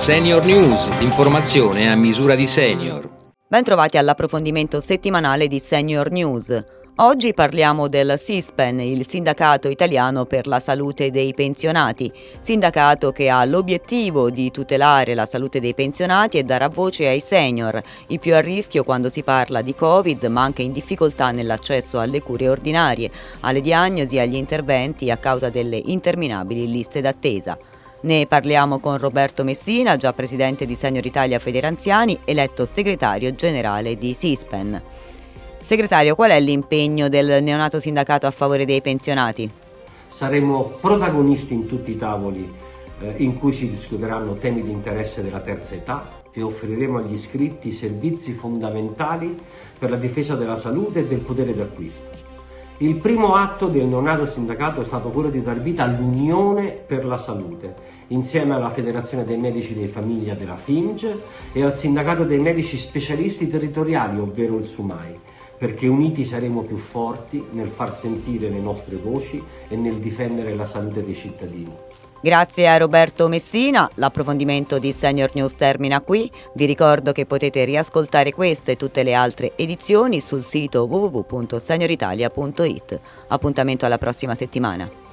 Senior News, l'informazione a misura di senior. Bentrovati all'approfondimento settimanale di Senior News. Oggi parliamo del SISPEN, il Sindacato Italiano per la Salute dei Pensionati, sindacato che ha l'obiettivo di tutelare la salute dei pensionati e dare voce ai senior, i più a rischio quando si parla di Covid, ma anche in difficoltà nell'accesso alle cure ordinarie, alle diagnosi e agli interventi a causa delle interminabili liste d'attesa. Ne parliamo con Roberto Messina, già presidente di Senior Italia Federanziani, eletto segretario generale di Sispen. Segretario, qual è l'impegno del neonato sindacato a favore dei pensionati? Saremo protagonisti in tutti i tavoli eh, in cui si discuteranno temi di interesse della terza età e offriremo agli iscritti servizi fondamentali per la difesa della salute e del potere d'acquisto. Il primo atto del neonato sindacato è stato quello di dar vita all'Unione per la Salute, insieme alla Federazione dei Medici di Famiglia della FIMG e al Sindacato dei Medici Specialisti Territoriali, ovvero il SUMAI, perché uniti saremo più forti nel far sentire le nostre voci e nel difendere la salute dei cittadini. Grazie a Roberto Messina, l'approfondimento di Senior News termina qui. Vi ricordo che potete riascoltare queste e tutte le altre edizioni sul sito www.senioritalia.it. Appuntamento alla prossima settimana.